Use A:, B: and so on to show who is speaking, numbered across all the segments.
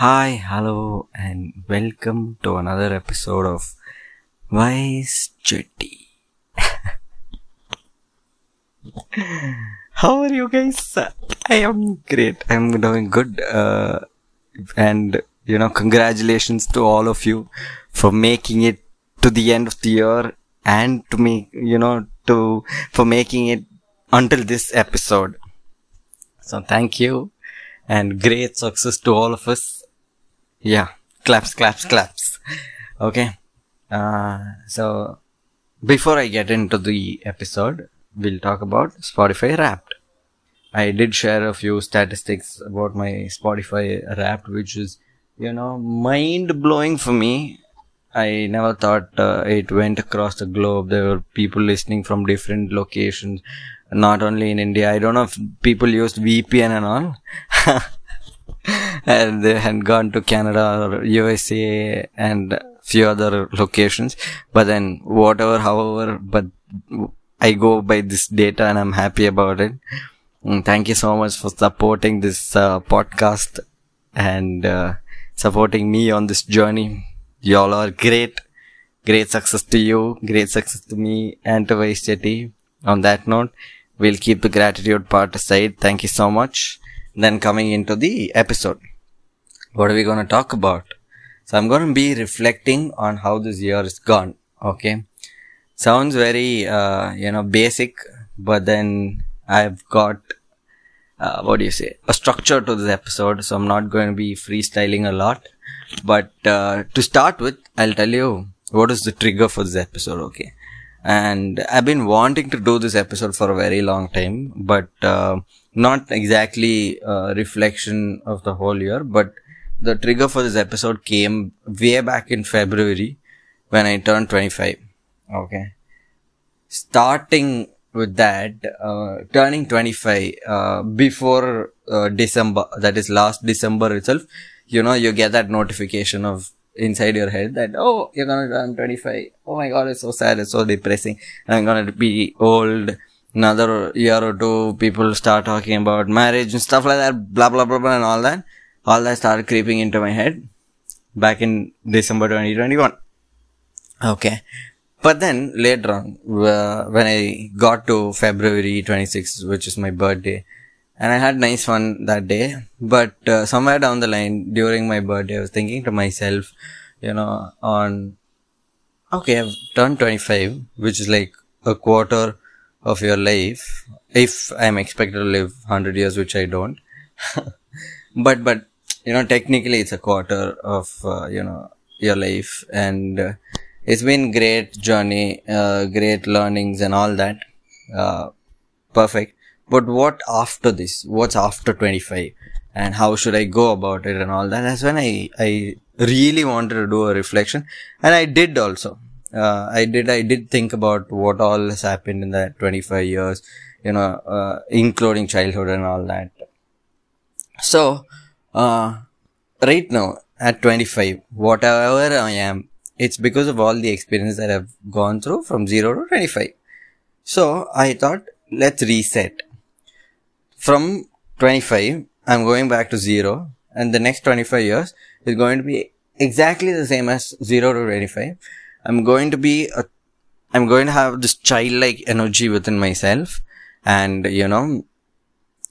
A: Hi, hello, and welcome to another episode of Vice Jetty. How are you guys? I am great. I'm doing good. Uh, and, you know, congratulations to all of you for making it to the end of the year and to me, you know, to, for making it until this episode. So thank you and great success to all of us. Yeah, claps, claps, claps. Okay. Uh, so before I get into the episode, we'll talk about Spotify Wrapped. I did share a few statistics about my Spotify Wrapped, which is, you know, mind blowing for me. I never thought uh, it went across the globe. There were people listening from different locations, not only in India. I don't know if people used VPN and all. and they had gone to Canada or USA and few other locations. But then whatever, however, but I go by this data and I'm happy about it. And thank you so much for supporting this uh, podcast and uh, supporting me on this journey. Y'all are great. Great success to you. Great success to me and to Vice. On that note, we'll keep the gratitude part aside. Thank you so much. Then coming into the episode. What are we going to talk about? So I'm going to be reflecting on how this year is gone. Okay. Sounds very, uh, you know, basic, but then I've got, uh, what do you say, a structure to this episode. So I'm not going to be freestyling a lot. But, uh, to start with, I'll tell you what is the trigger for this episode. Okay. And I've been wanting to do this episode for a very long time, but, uh, not exactly a reflection of the whole year, but the trigger for this episode came way back in February when I turned 25. Okay. Starting with that, uh, turning 25, uh, before, uh, December, that is last December itself, you know, you get that notification of inside your head that, oh, you're gonna turn 25. Oh my god, it's so sad, it's so depressing. I'm gonna be old. Another year or two, people start talking about marriage and stuff like that, blah, blah, blah, blah, and all that. All that started creeping into my head back in December 2021. Okay. But then later on, uh, when I got to February 26th, which is my birthday, and I had nice fun that day, but uh, somewhere down the line during my birthday, I was thinking to myself, you know, on, okay, I've turned 25, which is like a quarter of your life, if I'm expected to live 100 years, which I don't. but, but, you know, technically it's a quarter of, uh, you know, your life and, uh, it's been great journey, uh, great learnings and all that. Uh, perfect. But what after this? What's after 25? And how should I go about it and all that? That's when I, I really wanted to do a reflection. And I did also. Uh, I did, I did think about what all has happened in that 25 years, you know, uh, including childhood and all that. So, uh, right now at 25, whatever I am, it's because of all the experience that I've gone through from 0 to 25. So I thought, let's reset. From 25, I'm going back to 0 and the next 25 years is going to be exactly the same as 0 to 25. I'm going to be a, I'm going to have this childlike energy within myself and, you know,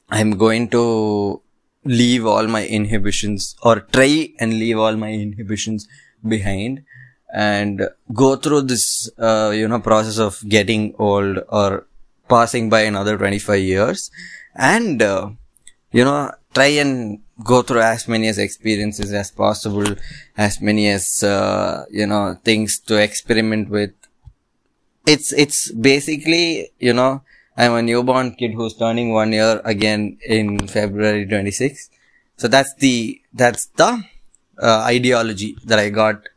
A: I'm going to leave all my inhibitions or try and leave all my inhibitions behind and go through this, uh, you know, process of getting old or passing by another 25 years and, uh, you know, try and go through as many as experiences as possible, as many as, uh, you know, things to experiment with. It's, it's basically, you know, I'm a newborn kid who's turning one year again in February 26th. So that's the, that's the, uh, ideology that I got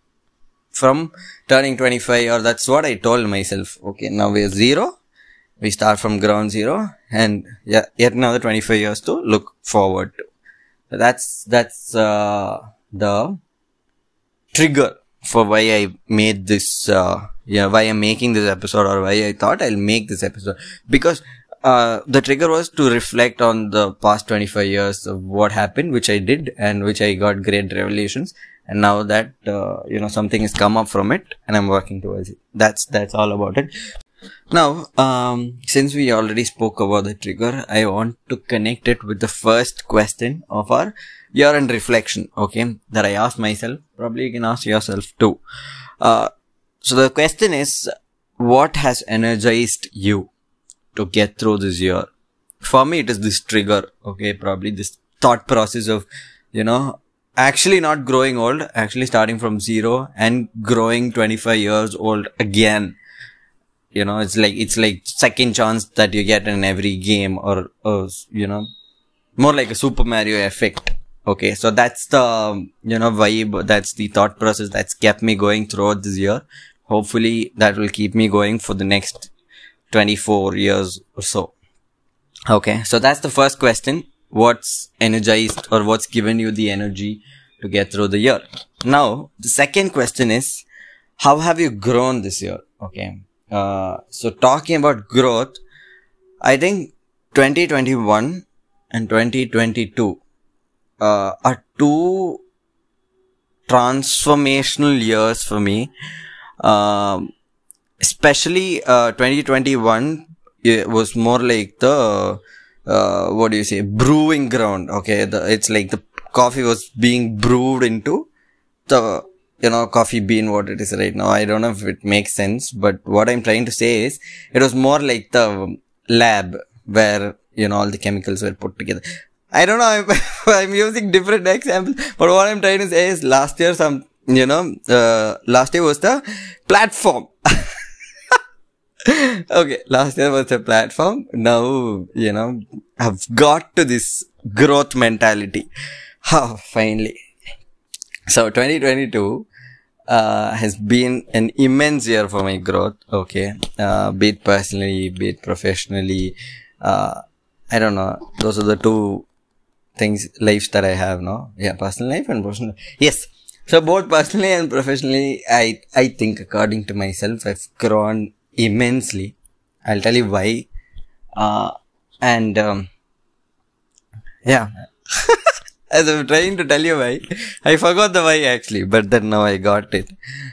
A: from turning 25 or that's what I told myself. Okay, now we're zero. We start from ground zero and yeah, yet another 25 years to look forward to. So that's, that's, uh, the trigger for why I made this, uh, yeah, why I'm making this episode or why I thought I'll make this episode. Because uh, the trigger was to reflect on the past 25 years of what happened, which I did and which I got great revelations. And now that, uh, you know, something has come up from it and I'm working towards it. That's, that's all about it. Now, um, since we already spoke about the trigger, I want to connect it with the first question of our year end reflection. Okay. That I asked myself. Probably you can ask yourself too. Uh, so the question is, what has energized you to get through this year? For me, it is this trigger. Okay. Probably this thought process of, you know, actually not growing old, actually starting from zero and growing 25 years old again. You know, it's like, it's like second chance that you get in every game or, or you know, more like a Super Mario effect. Okay. So that's the, you know, vibe. That's the thought process that's kept me going throughout this year. Hopefully that will keep me going for the next 24 years or so. Okay. So that's the first question. What's energized or what's given you the energy to get through the year? Now, the second question is, how have you grown this year? Okay. Uh, so talking about growth, I think 2021 and 2022 uh, are two transformational years for me. Um, especially uh, 2021 it was more like the uh, what do you say brewing ground. Okay, the, it's like the coffee was being brewed into the you know coffee bean what it is right now. I don't know if it makes sense, but what I'm trying to say is it was more like the lab where you know all the chemicals were put together. I don't know. I'm, I'm using different examples, but what I'm trying to say is last year some, you know, uh, last year was the platform. okay, last year was the platform. Now, you know, I've got to this growth mentality. Oh, finally. So 2022, uh, has been an immense year for my growth. Okay. Uh, be it personally, be it professionally. Uh, I don't know. Those are the two things, lives that I have no? Yeah, personal life and professional. Yes. So both personally and professionally, I, I think according to myself, I've grown immensely. I'll tell you why. Uh, and, um, yeah. As I'm trying to tell you why, I forgot the why actually, but then now I got it.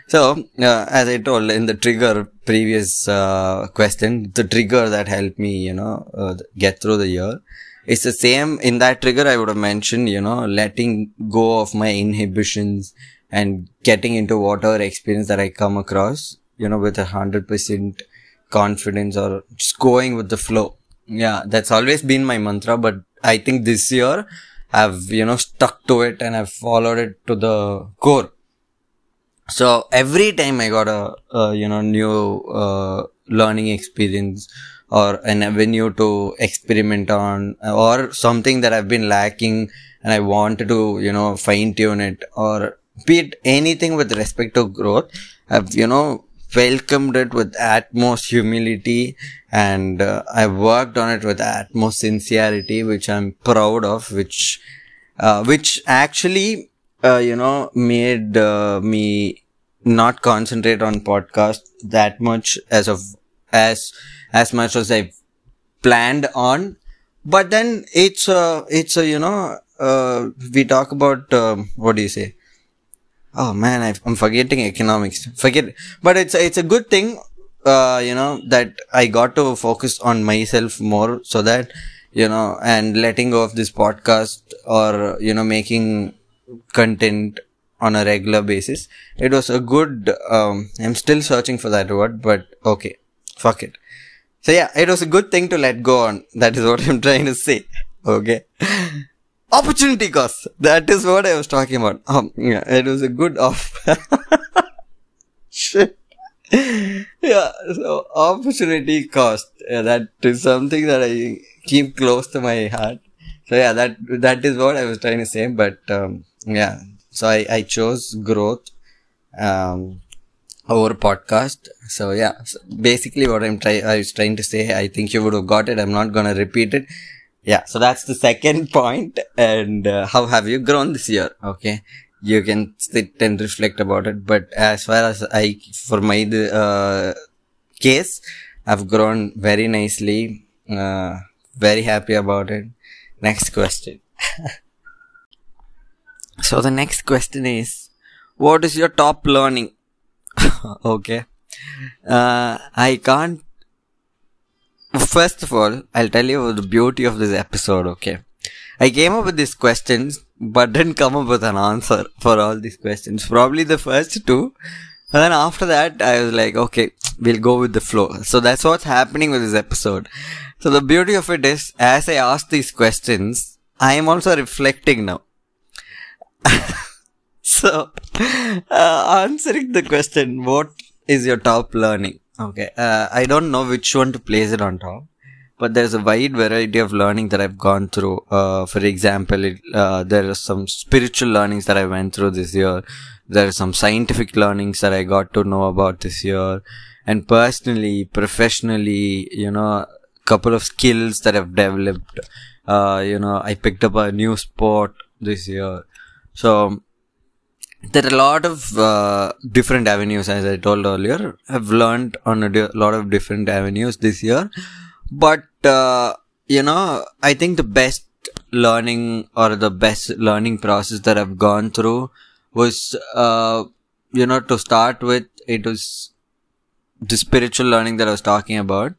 A: So, uh, as I told in the trigger previous, uh, question, the trigger that helped me, you know, uh, get through the year it's the same in that trigger I would have mentioned, you know, letting go of my inhibitions and getting into whatever experience that I come across, you know, with a hundred percent confidence or just going with the flow. Yeah, that's always been my mantra, but I think this year I've, you know, stuck to it and I've followed it to the core. So every time I got a, a you know, new, uh, learning experience or an avenue to experiment on or something that I've been lacking and I wanted to, you know, fine tune it or be it anything with respect to growth. I've, you know, welcomed it with utmost humility and uh, I worked on it with utmost sincerity, which I'm proud of, which, uh, which actually, uh, you know, made uh, me not concentrate on podcast that much as of as as much as I planned on. But then it's a, it's a, you know, uh, we talk about, um, what do you say? Oh man, I, am forgetting economics. Forget, but it's, it's a good thing, uh, you know, that I got to focus on myself more so that, you know, and letting go of this podcast or, you know, making content on a regular basis. It was a good, um, I'm still searching for that word, but okay, fuck it. So yeah, it was a good thing to let go on. That is what I'm trying to say. Okay. Opportunity cost. That is what I was talking about. Um, yeah, it was a good off. Shit. Yeah, so opportunity cost. Yeah, that is something that I keep close to my heart. So yeah, that, that is what I was trying to say. But, um, yeah, so I, I chose growth. Um, over podcast. So yeah, so basically what I'm trying, I was trying to say, I think you would have got it. I'm not going to repeat it. Yeah. So that's the second point. And uh, how have you grown this year? Okay. You can sit and reflect about it. But as far as I, for my, uh, case, I've grown very nicely. Uh, very happy about it. Next question. so the next question is, what is your top learning? okay. Uh, I can't. First of all, I'll tell you the beauty of this episode. Okay. I came up with these questions, but didn't come up with an answer for all these questions. Probably the first two. And then after that, I was like, okay, we'll go with the flow. So that's what's happening with this episode. So the beauty of it is, as I ask these questions, I am also reflecting now. so, uh, answering the question, what is your top learning? Okay, uh, I don't know which one to place it on top but there's a wide variety of learning that I've gone through. Uh, for example, it, uh, there are some spiritual learnings that I went through this year. There are some scientific learnings that I got to know about this year. And personally, professionally, you know, couple of skills that I've developed. Uh, you know, I picked up a new sport this year. So, there are a lot of uh, different avenues, as I told earlier. I've learned on a di- lot of different avenues this year. But, uh, you know, I think the best learning or the best learning process that I've gone through was, uh, you know, to start with, it was the spiritual learning that I was talking about,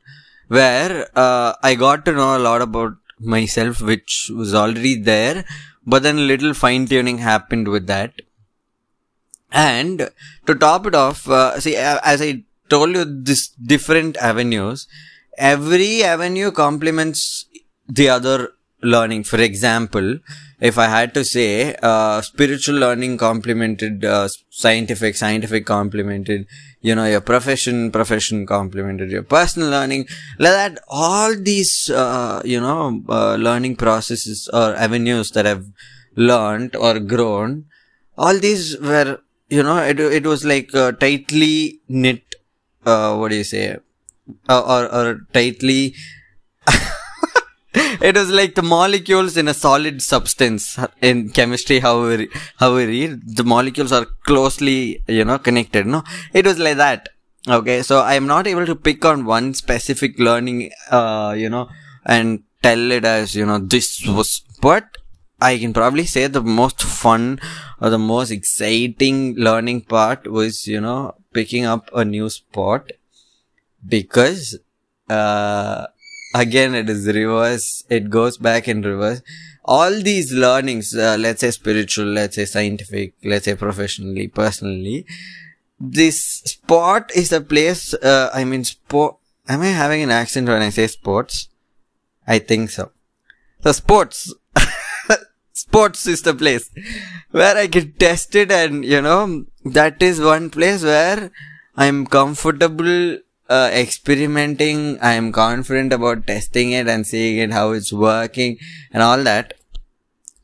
A: where, uh, I got to know a lot about myself, which was already there, but then a little fine tuning happened with that. And to top it off, uh, see, as I told you, this different avenues, every avenue complements the other learning. For example, if I had to say, uh, spiritual learning complemented uh, scientific, scientific complemented, you know, your profession, profession complemented your personal learning, like that, all these, uh, you know, uh, learning processes or avenues that I've learned or grown, all these were, you know, it, it was like uh, tightly knit, uh, what do you say, or, or tightly it was like the molecules in a solid substance in chemistry how we, how we read. The molecules are closely you know connected no? It was like that. Okay so i am not able to pick on one specific learning uh you know and tell it as you know this was but i can probably say the most fun or the most exciting learning part was you know picking up a new sport because uh, again it is reverse. It goes back in reverse. All these learnings uh, let's say spiritual let's say scientific let's say professionally personally this sport is a place uh, i mean sport am i having an accent when i say sports? I think so. So sports sports is the place where i get tested and you know that is one place where i'm comfortable uh, experimenting. I am confident about testing it and seeing it how it's working and all that.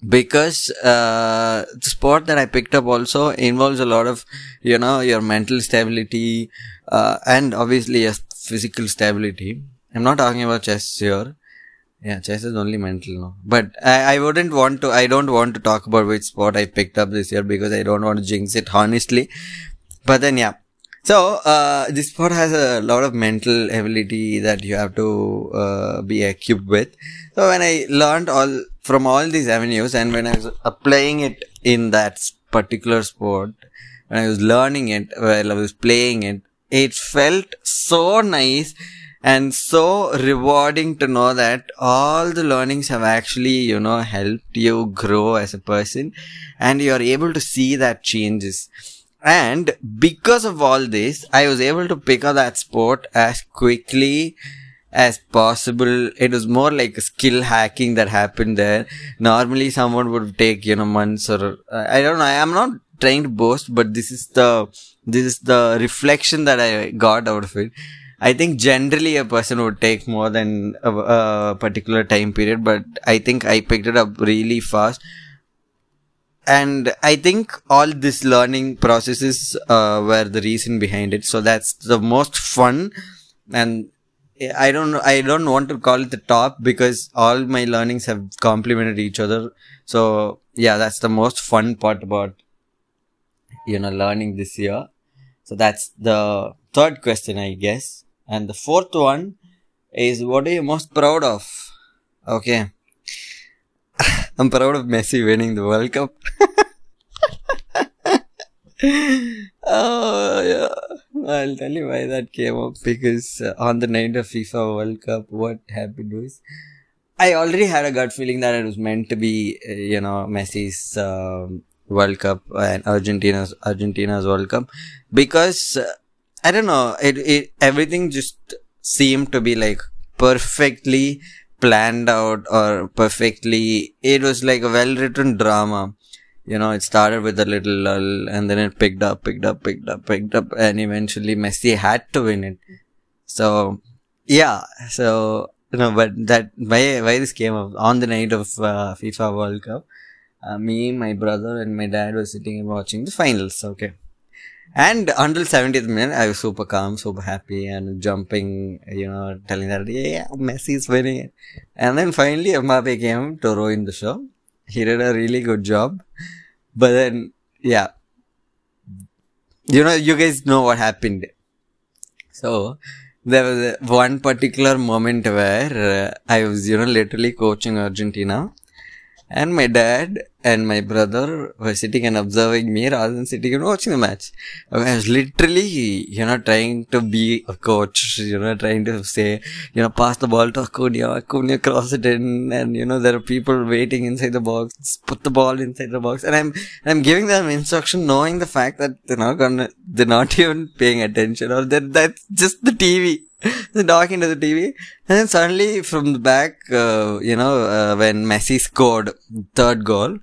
A: Because uh, the sport that I picked up also involves a lot of, you know, your mental stability uh, and obviously your physical stability. I'm not talking about chess here. Yeah, chess is only mental, no. But I, I wouldn't want to, I don't want to talk about which sport I picked up this year because I don't want to jinx it honestly. But then, yeah, so, uh, this sport has a lot of mental ability that you have to uh, be equipped with. So, when I learned all from all these avenues and when I was applying it in that particular sport, when I was learning it while I was playing it, it felt so nice and so rewarding to know that all the learnings have actually, you know, helped you grow as a person and you are able to see that changes and because of all this, I was able to pick up that sport as quickly as possible. It was more like a skill hacking that happened there. Normally someone would take, you know, months or, I don't know. I'm not trying to boast, but this is the, this is the reflection that I got out of it. I think generally a person would take more than a, a particular time period, but I think I picked it up really fast and I think all this learning processes uh, were the reason behind it. So that's the most fun, and I don't I don't want to call it the top because all my learnings have complemented each other. So yeah, that's the most fun part about you know learning this year. So that's the third question, I guess, and the fourth one is what are you most proud of? Okay. I'm proud of Messi winning the World Cup. oh, yeah. I'll tell you why that came up because uh, on the night of FIFA World Cup, what happened was I already had a gut feeling that it was meant to be, uh, you know, Messi's um, World Cup and Argentina's Argentina's World Cup because uh, I don't know, it, it everything just seemed to be like perfectly planned out or perfectly. It was like a well written drama. You know, it started with a little lull and then it picked up, picked up, picked up, picked up, and eventually Messi had to win it. So, yeah. So, you know, but that, why, why this came up on the night of uh, FIFA World Cup, uh, me, my brother, and my dad were sitting and watching the finals. Okay. And until 70th minute, I was super calm, super happy, and jumping, you know, telling that, yeah, Messi is winning. And then finally, Mbappe came to ruin the show. He did a really good job. But then, yeah. You know, you guys know what happened. So, there was one particular moment where uh, I was, you know, literally coaching Argentina and my dad and my brother were sitting and observing me rather than sitting and watching the match. I was literally, you know, trying to be a coach, you know, trying to say, you know, pass the ball to Acuna, Acuna cross it in, and, you know, there are people waiting inside the box, put the ball inside the box, and I'm, I'm giving them instruction knowing the fact that they're not gonna, they're not even paying attention, or that that's just the TV. They're talking to the TV, and then suddenly from the back, uh, you know, uh, when Messi scored third goal,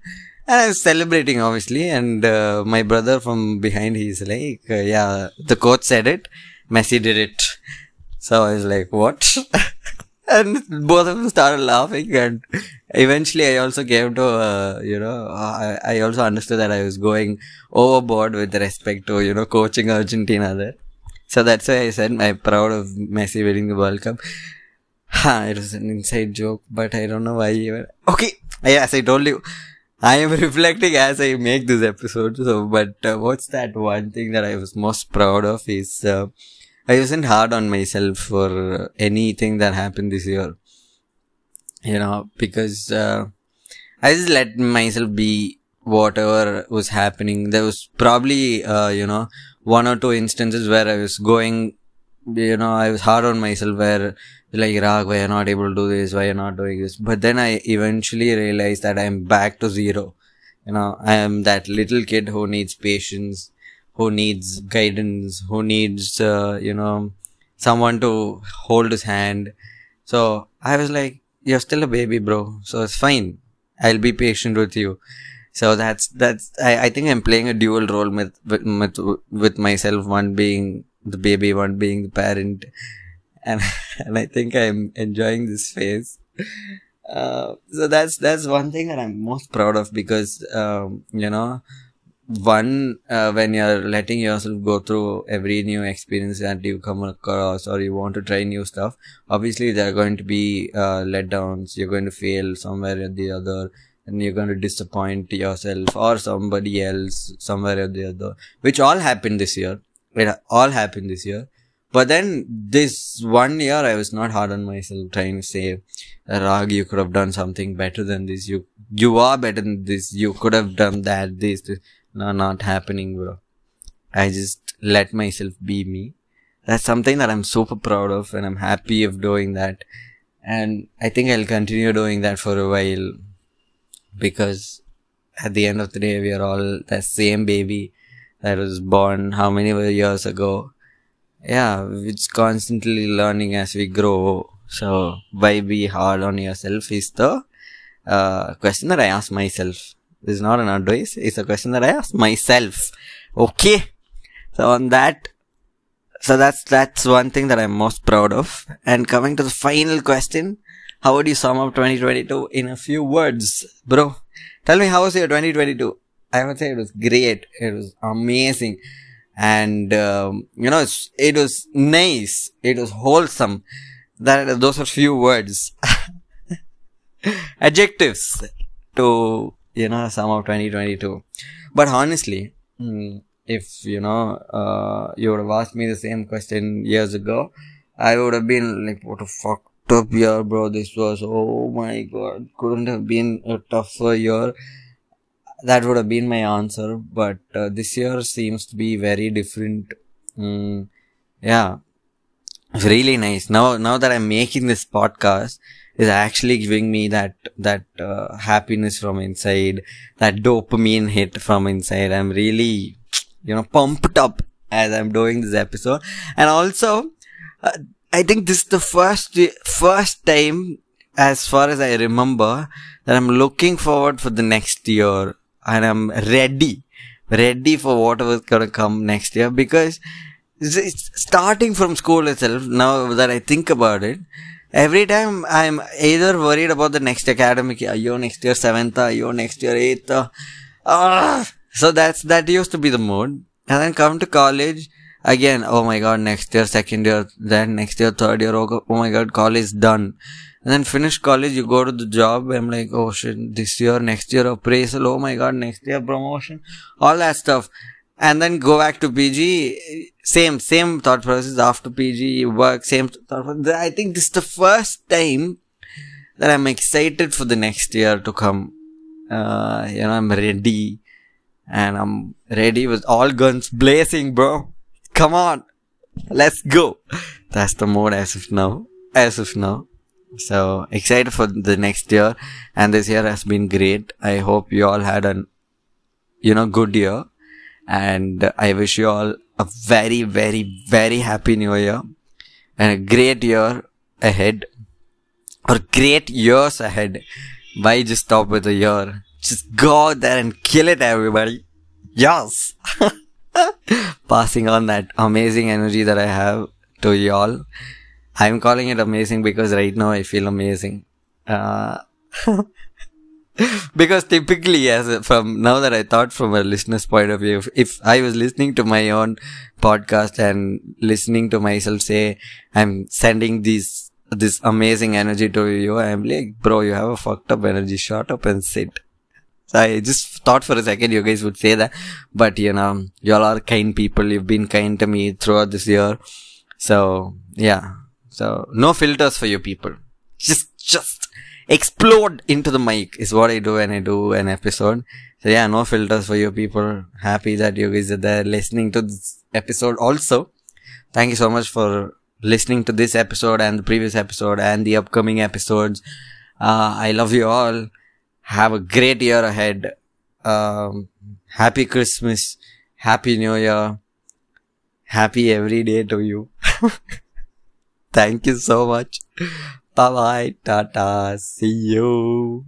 A: and I was celebrating obviously, and uh, my brother from behind, he's like, uh, "Yeah, the coach said it, Messi did it." So I was like, "What?" and both of them started laughing, and eventually I also came to, uh, you know, I, I also understood that I was going overboard with respect to, you know, coaching Argentina there. So that's why I said I'm proud of Messi winning the World Cup. Ha, it was an inside joke, but I don't know why. Okay, yes, I told you. I am reflecting as I make this episode. So, but uh, what's that one thing that I was most proud of is uh, I wasn't hard on myself for anything that happened this year. You know, because uh, I just let myself be whatever was happening. There was probably, uh, you know, one or two instances where I was going, you know, I was hard on myself where like, Rag, why you're not able to do this? Why you're not doing this? But then I eventually realized that I'm back to zero. You know, I am that little kid who needs patience, who needs guidance, who needs, uh, you know, someone to hold his hand. So I was like, you're still a baby, bro. So it's fine. I'll be patient with you. So that's that's I, I think I'm playing a dual role with, with with myself. One being the baby, one being the parent, and and I think I'm enjoying this phase. Uh, so that's that's one thing that I'm most proud of because um, you know one uh, when you're letting yourself go through every new experience that you come across or you want to try new stuff obviously there are going to be uh, letdowns you're going to fail somewhere or the other and you're going to disappoint yourself or somebody else somewhere or the other, which all happened this year. It all happened this year. But then this one year, I was not hard on myself trying to say, Rag, you could have done something better than this. You, you are better than this. You could have done that, this, this. No, not happening, bro. I just let myself be me. That's something that I'm super proud of and I'm happy of doing that. And I think I'll continue doing that for a while because at the end of the day, we are all the same baby that was born how many years ago. Yeah, it's constantly learning as we grow. So why be hard on yourself is the uh, question that I ask myself. This is not an advice. It's a question that I ask myself. Okay. So on that, so that's, that's one thing that I'm most proud of. And coming to the final question, how would you sum up 2022 in a few words, bro? Tell me how was your 2022? I would say it was great. It was amazing. And, um, you know, it was nice. It was wholesome. That, those are few words. Adjectives to, you know, sum of 2022. But honestly, mm, if, you know, uh, you would have asked me the same question years ago, I would have been like, what a fucked up year, bro. This was, oh my god, couldn't have been a tougher year. That would have been my answer, but uh, this year seems to be very different. Mm, yeah, it's really nice. Now, now that I'm making this podcast, is actually giving me that that uh, happiness from inside, that dopamine hit from inside. I'm really, you know, pumped up as I'm doing this episode, and also, uh, I think this is the first first time, as far as I remember, that I'm looking forward for the next year, and I'm ready, ready for whatever's gonna come next year because it's starting from school itself. Now that I think about it, every time I'm either worried about the next academic year, yo, next year seventh, yo, next year eighth. Uh, so that's, that used to be the mood. And then come to college, again, oh my god, next year, second year, then next year, third year, oh, oh my god, college done. And then finish college, you go to the job, I'm like, oh shit, this year, next year appraisal, oh my god, next year promotion, all that stuff and then go back to PG. Same, same thought process after PG, work, same thought process. I think this is the first time that I'm excited for the next year to come. Uh, you know, I'm ready and I'm ready with all guns blazing, bro. Come on. Let's go. That's the mode as of now. As of now. So excited for the next year and this year has been great. I hope you all had an, you know, good year and I wish you all a very, very, very happy new year and a great year ahead or great years ahead. Why just stop with a year? Just go out there and kill it, everybody. Yes. Passing on that amazing energy that I have to y'all. I'm calling it amazing because right now I feel amazing. Uh, because typically as from now that I thought from a listener's point of view, if, if, I was listening to my own podcast and listening to myself say, I'm sending these, this amazing energy to you, I'm like, bro, you have a fucked up energy. Shut up and sit. I just thought for a second you guys would say that, but you know, y'all are kind people. You've been kind to me throughout this year. So yeah. So no filters for you people. Just, just explode into the mic is what I do when I do an episode. So yeah, no filters for you people. Happy that you guys are there listening to this episode also. Thank you so much for listening to this episode and the previous episode and the upcoming episodes. Uh, I love you all. Have a great year ahead. Um, happy Christmas. Happy New Year. Happy every day to you. Thank you so much. Bye bye. Tata. See you.